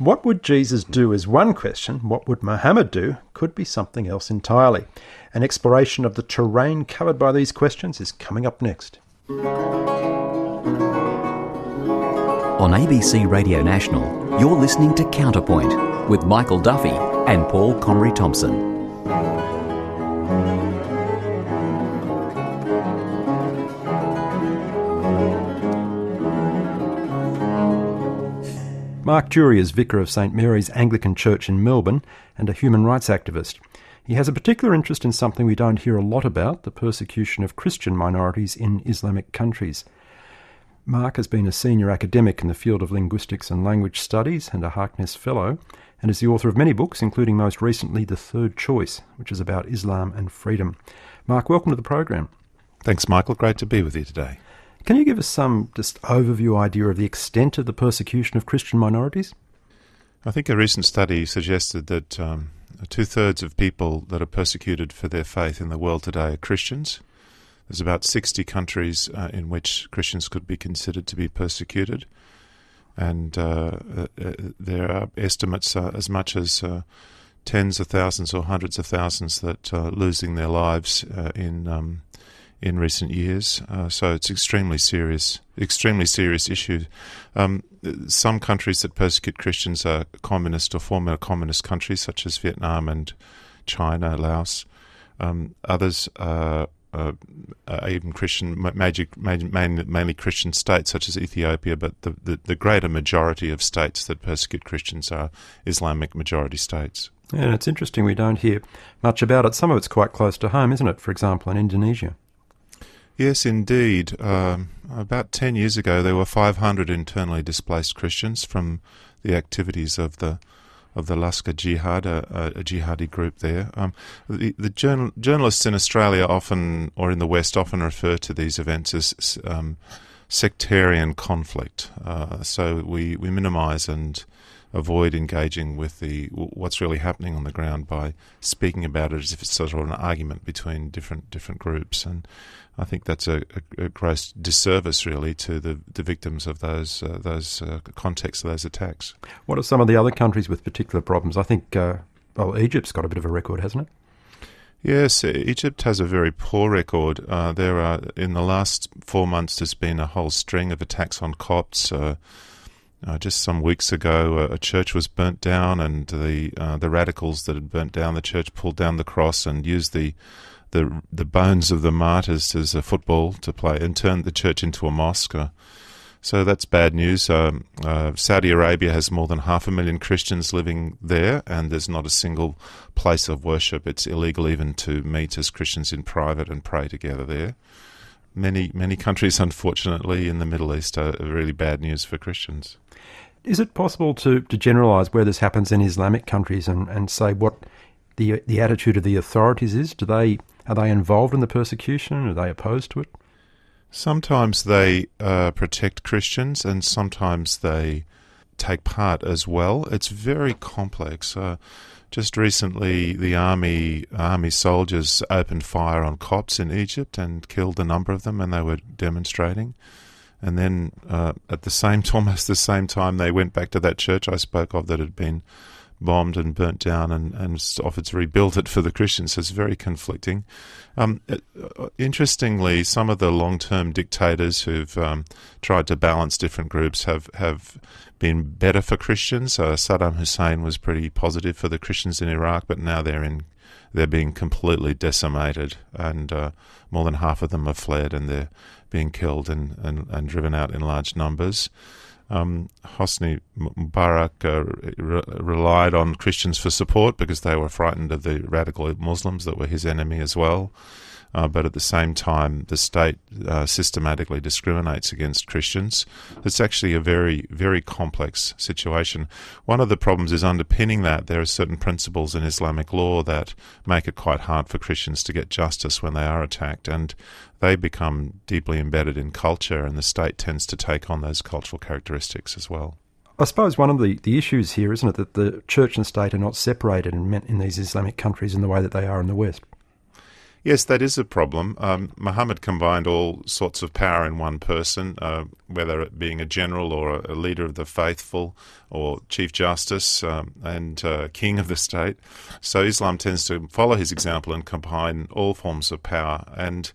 What would Jesus do is one question, what would Muhammad do could be something else entirely. An exploration of the terrain covered by these questions is coming up next. On ABC Radio National, you're listening to Counterpoint with Michael Duffy and Paul Comrie Thomson. Mark Durie is vicar of St Mary's Anglican Church in Melbourne and a human rights activist. He has a particular interest in something we don't hear a lot about the persecution of Christian minorities in Islamic countries. Mark has been a senior academic in the field of linguistics and language studies and a Harkness Fellow, and is the author of many books, including most recently The Third Choice, which is about Islam and freedom. Mark, welcome to the program. Thanks, Michael. Great to be with you today. Can you give us some just overview idea of the extent of the persecution of Christian minorities? I think a recent study suggested that um, two thirds of people that are persecuted for their faith in the world today are Christians. There's about 60 countries uh, in which Christians could be considered to be persecuted. And uh, uh, uh there are estimates uh, as much as uh, tens of thousands or hundreds of thousands that are losing their lives in um, in recent years. Uh, so it's extremely serious, extremely serious issue. Um, some countries that persecute Christians are communist or former communist countries, such as Vietnam and China, Laos. Um, others are, are, even Christian, major, mainly, mainly, Christian states, such as Ethiopia. But the, the, the greater majority of states that persecute Christians are Islamic majority states. Yeah, and it's interesting we don't hear much about it. Some of it's quite close to home, isn't it? For example, in Indonesia. Yes, indeed. Um, about 10 years ago, there were 500 internally displaced Christians from the activities of the of the Laskar Jihad, a, a jihadi group there. Um, the, the journal, journalists in Australia often, or in the West, often refer to these events as um, sectarian conflict. Uh, so we, we minimise and avoid engaging with the what's really happening on the ground by speaking about it as if it's sort of an argument between different different groups and I think that's a, a, a gross disservice, really, to the, the victims of those uh, those uh, contexts of those attacks. What are some of the other countries with particular problems? I think, uh, well, Egypt's got a bit of a record, hasn't it? Yes, Egypt has a very poor record. Uh, there are in the last four months, there's been a whole string of attacks on Copts. Uh, uh, just some weeks ago, a, a, church was burnt down, and the uh, the radicals that had burnt down the church pulled down the cross and used the the the bones of the martyrs as a football to play and turned the church into a mosque. Uh, so that's bad news. Um, uh, Saudi Arabia has more than half a million Christians living there, and there's not a single place of worship. It's illegal even to meet as Christians in private and pray together there. Many many countries, unfortunately, in the Middle East are really bad news for Christians. Is it possible to, to generalise where this happens in Islamic countries and, and say what the the attitude of the authorities is? Do they are they involved in the persecution? Are they opposed to it? Sometimes they uh, protect Christians, and sometimes they take part as well. It's very complex. Uh, just recently, the army army soldiers opened fire on Copts in Egypt and killed a number of them, and they were demonstrating. And then, uh, at the same, almost the same time, they went back to that church I spoke of that had been bombed and burnt down and, and offered to rebuild it for the Christians. So it's very conflicting. Um, uh, interestingly, some of the long term dictators who've um, tried to balance different groups have, have been better for Christians. Uh, Saddam Hussein was pretty positive for the Christians in Iraq, but now they're in they're being completely decimated, and uh, more than half of them have fled, and they're being killed and, and, and driven out in large numbers. Um, Hosni Mubarak uh, re- relied on Christians for support because they were frightened of the radical Muslims that were his enemy as well. Uh, but at the same time, the state uh, systematically discriminates against Christians. It's actually a very, very complex situation. One of the problems is underpinning that there are certain principles in Islamic law that make it quite hard for Christians to get justice when they are attacked, and they become deeply embedded in culture, and the state tends to take on those cultural characteristics as well. I suppose one of the, the issues here, isn't it, that the church and state are not separated in, in these Islamic countries in the way that they are in the West? Yes, that is a problem. Um, Muhammad combined all sorts of power in one person, uh, whether it being a general or a, leader of the faithful or chief justice um, and uh, king of the state. So Islam tends to follow his example and combine all forms of power. And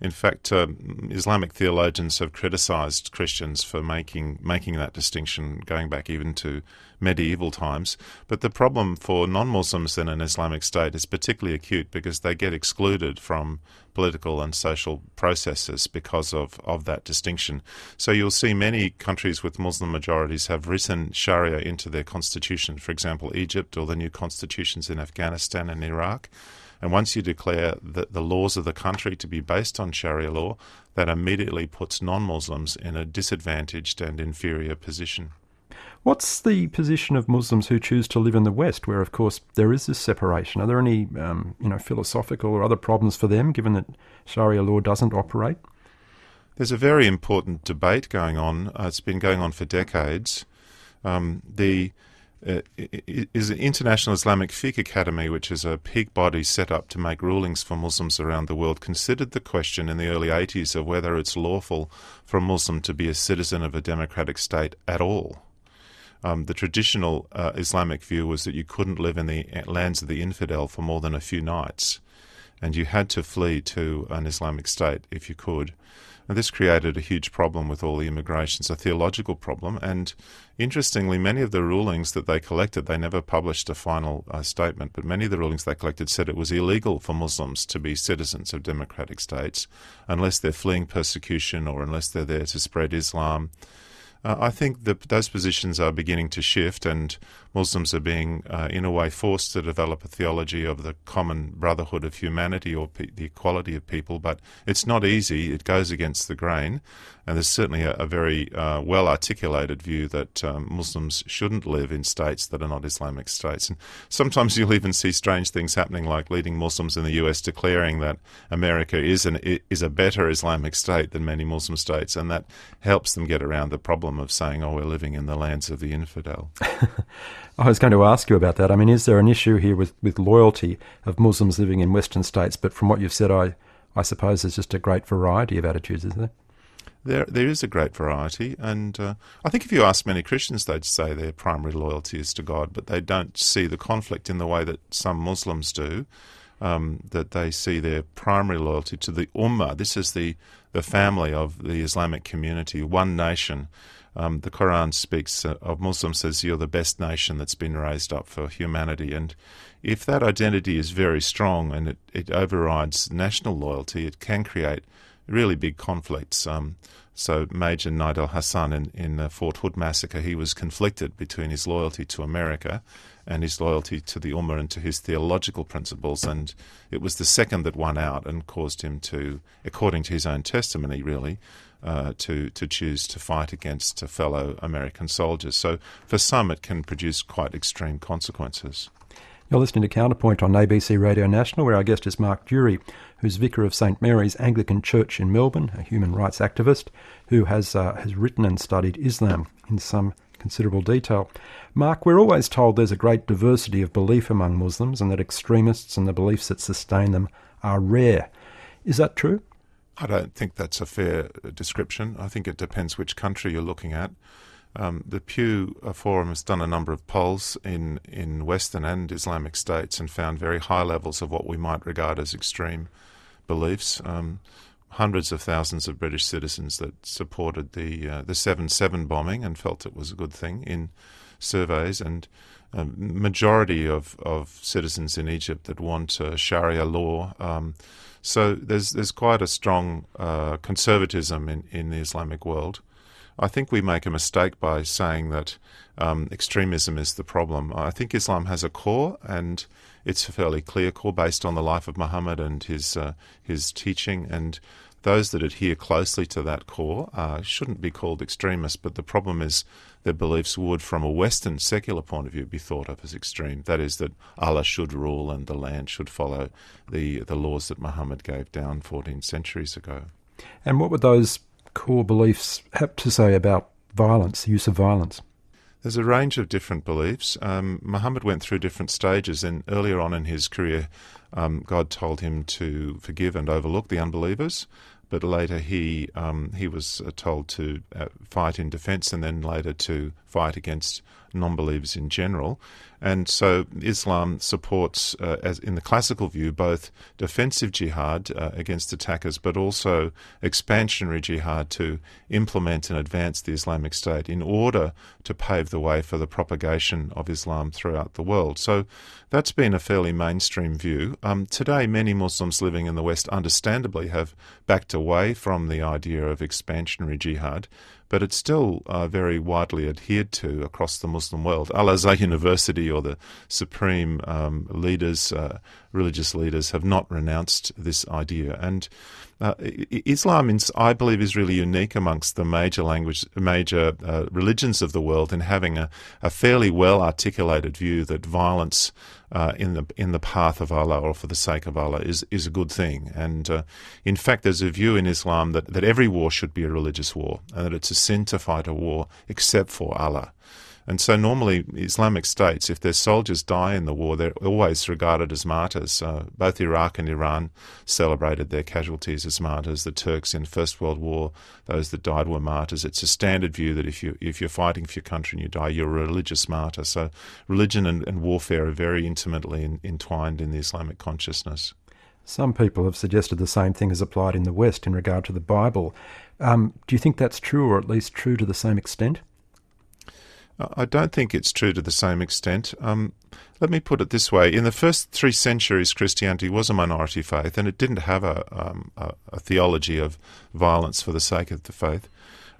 in fact, uh, Islamic theologians have criticized Christians for making making that distinction, going back even to medieval times. But the problem for non-Muslims in an Islamic state is particularly acute because they get excluded from political and social processes because of, of that distinction. So you'll see many countries with Muslim majorities have written Sharia into their constitution. For example, Egypt or the new constitutions in Afghanistan and Iraq. And once you declare that the laws of the country to be based on Sharia law, that immediately puts non Muslims in a disadvantaged and inferior position. What's the position of Muslims who choose to live in the West, where, of course, there is this separation? Are there any, um, you know, philosophical or other problems for them, given that Sharia law doesn't operate? There's a very important debate going on. Uh, it's been going on for decades. Um, the is the International Islamic Fiqh Academy, which is a peak body set up to make rulings for Muslims around the world, considered the question in the early 80s of whether it's lawful for a Muslim to be a citizen of a democratic state at all. Um, the traditional uh, Islamic view was that you couldn't live in the lands of the infidel for more than a few nights, and you had to flee to an Islamic state if you could. And this created a huge problem with all the immigrations, a theological problem. And interestingly, many of the rulings that they collected, they never published a final uh, statement, but many of the rulings they collected said it was illegal for Muslims to be citizens of democratic states unless they're fleeing persecution or unless they're there to spread Islam. Uh, I think that those positions are beginning to shift, and Muslims are being, uh, in a way, forced to develop a theology of the common brotherhood of humanity or pe- the equality of people. But it's not easy, it goes against the grain. And there's certainly a, a very uh, well articulated view that um, Muslims shouldn't live in states that are not Islamic states. And sometimes you'll even see strange things happening, like leading Muslims in the US declaring that America is, an, is a better Islamic state than many Muslim states, and that helps them get around the problem of saying, oh, we're living in the lands of the infidel. I was going to ask you about that. I mean, is there an issue here with, with loyalty of Muslims living in Western states? But from what you've said, I, I suppose there's just a great variety of attitudes, isn't there? There, there is a great variety, and uh, I think if you ask many Christians, they'd say their primary loyalty is to God, but they don't see the conflict in the way that some Muslims do. Um, that they see their primary loyalty to the Ummah. This is the the family of the Islamic community, one nation. Um, the Quran speaks uh, of Muslims as you're the best nation that's been raised up for humanity, and if that identity is very strong and it, it overrides national loyalty, it can create really big conflicts. Um, so Major Nidal Hasan in, in the Fort Hood massacre, he was conflicted between his loyalty to America and his loyalty to the Ummah and to his theological principles. And it was the second that won out and caused him to, according to his own testimony, really, uh, to, to choose to fight against fellow American soldiers. So for some, it can produce quite extreme consequences. You're listening to Counterpoint on ABC Radio National, where our guest is Mark Durie, who's vicar of St Mary's Anglican Church in Melbourne, a human rights activist who has uh, has written and studied Islam in some considerable detail. Mark, we're always told there's a great diversity of belief among Muslims and that extremists and the beliefs that sustain them are rare. Is that true? I don't think that's a fair description. I think it depends which country you're looking at. Um, the Pew Forum has done a number of polls in, in Western and Islamic states and found very high levels of what we might regard as extreme beliefs. Um, hundreds of thousands of British citizens that supported the uh, the seven seven bombing and felt it was a good thing in surveys, and majority of, of citizens in Egypt that want uh, Sharia law. Um, so there's there's quite a strong uh, conservatism in, in the Islamic world. I think we make a mistake by saying that um, extremism is the problem. I think Islam has a core, and it's a fairly clear core based on the life of Muhammad and his uh, his teaching. And those that adhere closely to that core uh, shouldn't be called extremists. But the problem is their beliefs would, from a Western secular point of view, be thought of as extreme. That is, that Allah should rule and the land should follow the the laws that Muhammad gave down 14 centuries ago. And what would those core beliefs have to say about violence, the use of violence? There's a range of different beliefs. Um, Muhammad went through different stages, and earlier on in his career, um, God told him to forgive and overlook the unbelievers. But later he um, he was uh, told to uh, fight in defence, and then later to fight against non-believers in general. And so Islam supports, uh, as in the classical view, both defensive jihad uh, against attackers, but also expansionary jihad to implement and advance the Islamic State in order to pave the way for the propagation of Islam throughout the world. So that's been a fairly mainstream view. Um, today, many Muslims living in the West understandably have backed away from the idea of expansionary jihad but it's still uh, very widely adhered to across the Muslim world. Al Azhar University or the supreme um, leaders, uh, religious leaders, have not renounced this idea. And uh, Islam, I believe, is really unique amongst the major language, major uh, religions of the world in having a, a fairly well articulated view that violence uh, in the in the path of Allah or for the sake of Allah is is a good thing. And uh, in fact, there's a view in Islam that, that every war should be a religious war, and that it's a sin to fight a war except for Allah. And so, normally, Islamic states, if their soldiers die in the war, they're always regarded as martyrs. Uh, both Iraq and Iran celebrated their casualties as martyrs. The Turks in First World War, those that died were martyrs. It's a standard view that if you if you're fighting for your country and you die, you're a religious martyr. So, religion and, and warfare are very intimately in, entwined in the Islamic consciousness. Some people have suggested the same thing is applied in the West in regard to the Bible. Um, do you think that's true, or at least true to the same extent? I don't think it's true to the same extent. Um, let me put it this way: in the first three centuries, Christianity was a minority faith, and it didn't have a, um, a, a theology of violence for the sake of the faith.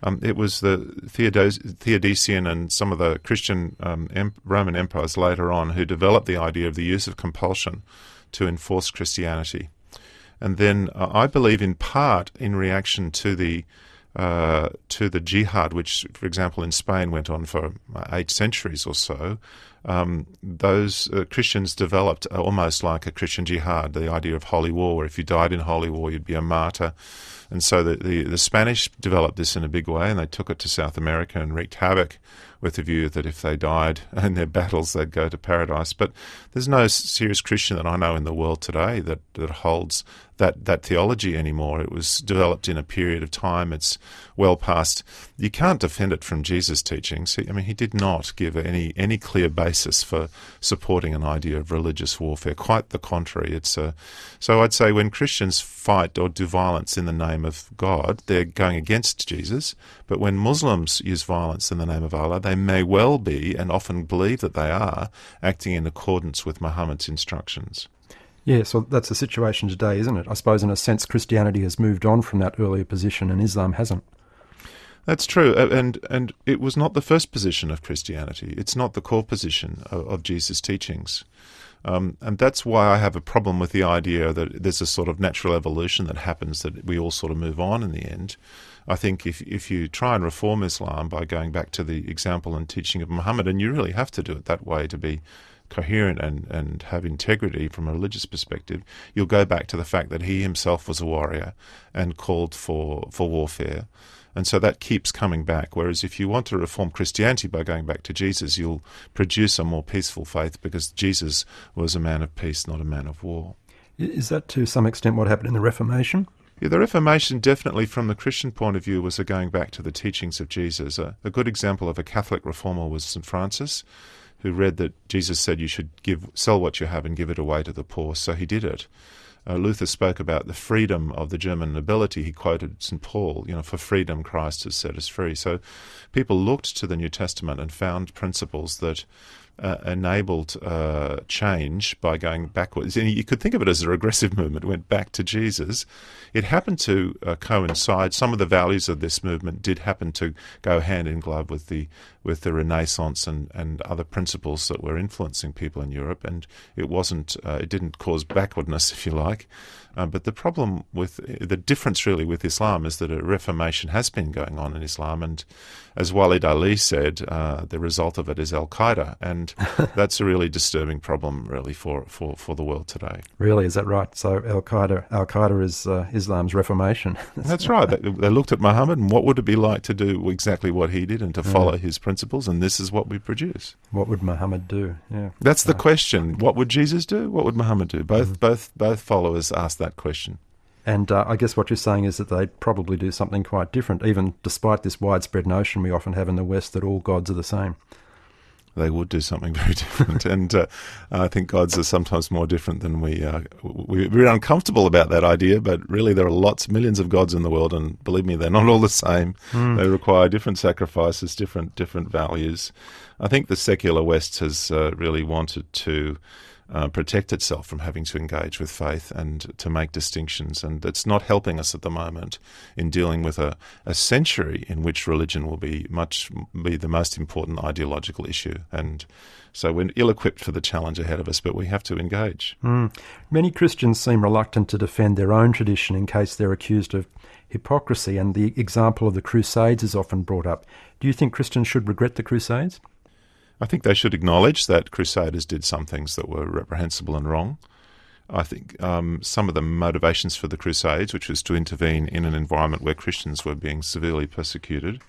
Um, it was the Theodos- Theodosian and some of the Christian um, em- Roman empires later on who developed the idea of the use of compulsion to enforce Christianity. And then uh, I believe, in part, in reaction to the uh, to the jihad, which, for example, in Spain went on for eight centuries or so, um, those uh, Christians developed almost like a Christian jihad, the idea of holy war, where if you died in holy war, you'd be a martyr. And so the, the, the Spanish developed this in a big way, and they took it to South America and wreaked havoc with the view that if they died in their battles, they'd go to paradise. But there's no serious Christian that I know in the world today that, that holds that, that theology anymore. It was developed in a period of time. It's well past. You can't defend it from Jesus' teachings. I mean, he did not give any any clear basis for supporting an idea of religious warfare. Quite the contrary. It's a, so I'd say when Christians fight or do violence in the name of God, they're going against Jesus. But when Muslims use violence in the name of Allah, they may well be, and often believe that they are, acting in accordance with Muhammad's instructions. Yeah, so that's the situation today, isn't it? I suppose, in a sense, Christianity has moved on from that earlier position and Islam hasn't. That's true, and and it was not the first position of Christianity. It's not the core position of, of Jesus' teachings, um, and that's why I have a problem with the idea that there's a sort of natural evolution that happens that we all sort of move on in the end. I think if if you try and reform Islam by going back to the example and teaching of Muhammad, and you really have to do it that way to be coherent and, and have integrity from a religious perspective, you'll go back to the fact that he himself was a warrior and called for, for warfare. And so that keeps coming back. Whereas if you want to reform Christianity by going back to Jesus, you'll produce a more peaceful faith because Jesus was a man of peace, not a man of war. Is that to some extent what happened in the Reformation? Yeah, the Reformation definitely, from the Christian point of view, was a going back to the teachings of Jesus. A, a good example of a Catholic reformer was St. Francis, who read that Jesus said you should give sell what you have and give it away to the poor. So he did it. Uh, Luther spoke about the freedom of the German nobility. He quoted St. Paul, you know, for freedom Christ has set us free. So people looked to the New Testament and found principles that uh, enabled uh, change by going backwards. And you could think of it as a regressive movement. It went back to Jesus. It happened to uh, coincide. Some of the values of this movement did happen to go hand in glove with the with the Renaissance and, and other principles that were influencing people in Europe. And it wasn't. Uh, it didn't cause backwardness, if you like. Uh, but the problem with the difference really with Islam is that a reformation has been going on in Islam, and as Waleed Aly said, uh, the result of it is Al Qaeda, and that's a really disturbing problem, really, for, for, for the world today. Really, is that right? So Al Qaeda Al Qaeda is uh, Islam's reformation. that's right. They, they, looked at Muhammad and what would it be like to do exactly what he did and to follow mm. his principles, and this is what we produce. What would Muhammad do? Yeah, that's the question. What would Jesus do? What would Muhammad do? Both mm. both both followers ask that question. And uh, I guess what you're saying is that they'd probably do something quite different, even despite this widespread notion we often have in the West that all gods are the same. They would do something very different, and uh, I think gods are sometimes more different than we. Uh, we're uncomfortable about that idea, but really there are lots, millions of gods in the world, and believe me, they're not all the same. Mm. They require different sacrifices, different different values. I think the secular West has uh, really wanted to uh, protect itself from having to engage with faith and to make distinctions. And it's not helping us at the moment in dealing with a, a century in which religion will be much be the most important ideological issue. And so we're ill equipped for the challenge ahead of us, but we have to engage. Mm. Many Christians seem reluctant to defend their own tradition in case they're accused of hypocrisy, and the example of the Crusades is often brought up. Do you think Christians should regret the Crusades? I think they should acknowledge that Crusaders did some things that were reprehensible and wrong. I think um, some of the motivations for the Crusades, which was to intervene in an environment where Christians were being severely persecuted,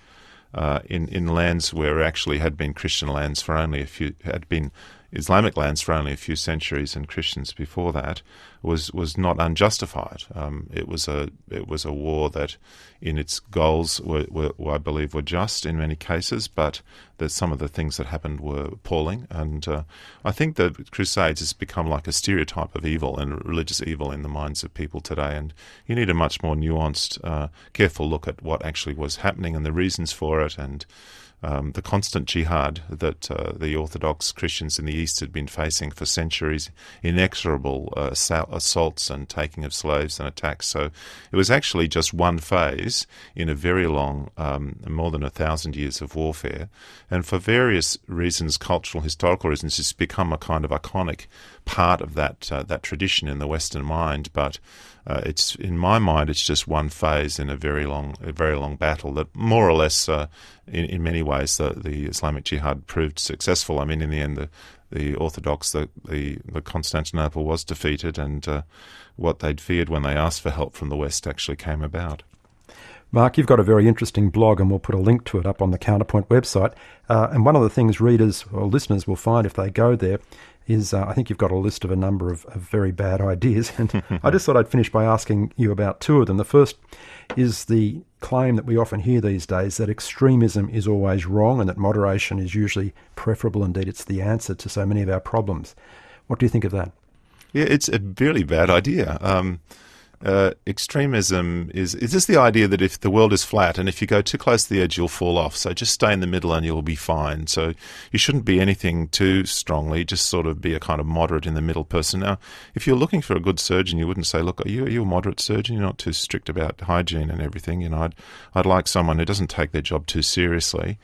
uh, in in lands where actually had been Christian lands for only a few had been Islamic lands for only a few centuries and Christians before that was was not unjustified. Um, it was a it was a war that, in its goals, were, were, were, I believe were just in many cases, but that some of the things that happened were appalling. And uh, I think the Crusades has become like a stereotype of evil and religious evil in the minds of people today. And you need a much more nuanced, uh, careful look at what actually was happening and the reasons for it and um, the constant jihad that uh, the Orthodox Christians in the East had been facing for centuries, inexorable uh, assaults and taking of slaves and attacks. So it was actually just one phase in a very long, um, more than a thousand years of warfare. And for various reasons, cultural, historical reasons, it's become a kind of iconic part of that uh, that tradition in the Western mind. But uh, it's in my mind, it's just one phase in a very long, a very long battle that more or less, uh, in, in many ways, the, the Islamic Jihad proved successful. I mean, in the end, the, the Orthodox, the, the, the Constantinople was defeated, and uh, what they'd feared when they asked for help from the West actually came about. Mark, you've got a very interesting blog, and we'll put a link to it up on the Counterpoint website. Uh, and one of the things readers or listeners will find if they go there is uh, I think you've got a list of a number of, of very bad ideas. And I just thought I'd finish by asking you about two of them. The first is the claim that we often hear these days that extremism is always wrong and that moderation is usually preferable. Indeed, it's the answer to so many of our problems. What do you think of that? Yeah, it's a really bad idea. Um, uh, extremism is is this the idea that if the world is flat and if you go too close to the edge you'll fall off? So just stay in the middle and you'll be fine. So you shouldn't be anything too strongly. Just sort of be a kind of moderate in the middle person. Now if you're looking for a good surgeon you wouldn't say look are you, are you a moderate surgeon? You're not too strict about hygiene and everything. You know I'd, I'd like someone who doesn't take their job too seriously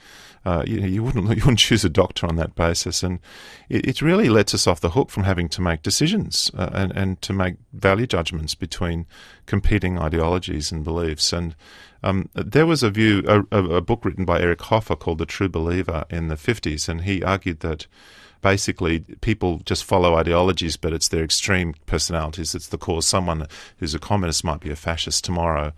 uh, you, you, wouldn't you wouldn't choose a doctor on that basis, and it, it really lets us off the hook from having to make decisions uh, and and to make value judgments between competing ideologies and beliefs. And um, there was a view, a, a book written by Eric Hoffer called The True Believer in the fifties, and he argued that basically people just follow ideologies, but it's their extreme personalities that's the cause. Someone who's a communist might be a fascist tomorrow,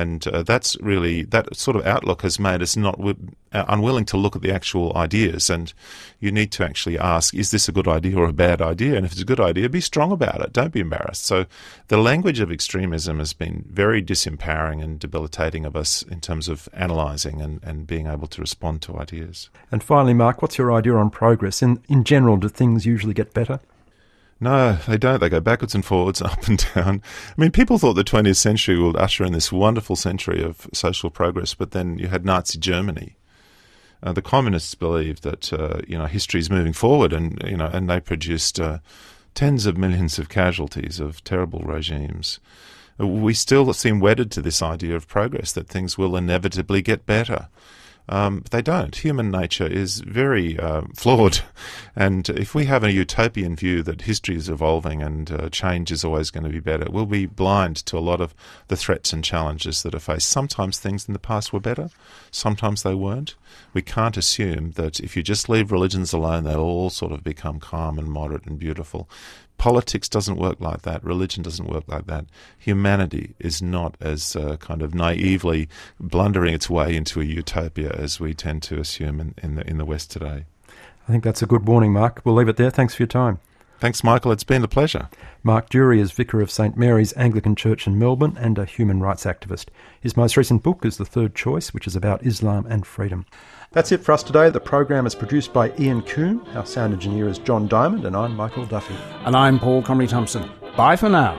and uh, that's really that sort of outlook has made us not uh, unwilling to look at the actual ideas. And you need to actually ask: Is this a good idea or a bad idea? And if it's a good idea, be strong about it. Don't be embarrassed. So the language of extremism has been very disempowering and debilitating of us in terms of analysing and, and being able to respond to ideas. And finally, Mark, what's your idea on progress? In in general, do things usually get better? No, they don't. They go backwards and forwards, up and down. I mean, people thought the 20th century would usher in this wonderful century of social progress, but then you had Nazi Germany. Uh, the communists believed that uh, you know history is moving forward, and you know, and they produced uh, tens of millions of casualties of terrible regimes. We still seem wedded to this idea of progress that things will inevitably get better. Um, they don't. Human nature is very uh, flawed, And if we have a utopian view that history is evolving and uh, change is always going to be better, we'll be blind to a lot of the threats and challenges that are faced. Sometimes things in the past were better, sometimes they weren't. We can't assume that if you just leave religions alone, they'll all sort of become calm and moderate and beautiful. Politics doesn't work like that. Religion doesn't work like that. Humanity is not as uh, kind of naively blundering its way into a utopia as we tend to assume in, in, the, in the West today. I think that's a good warning, Mark. We'll leave it there. Thanks for your time. Thanks, Michael. It's been a pleasure. Mark Durie is Vicar of St Mary's Anglican Church in Melbourne and a human rights activist. His most recent book is The Third Choice, which is about Islam and freedom. That's it for us today. The program is produced by Ian Coon. Our sound engineer is John Diamond, and I'm Michael Duffy. And I'm Paul Comrie Thomson. Bye for now.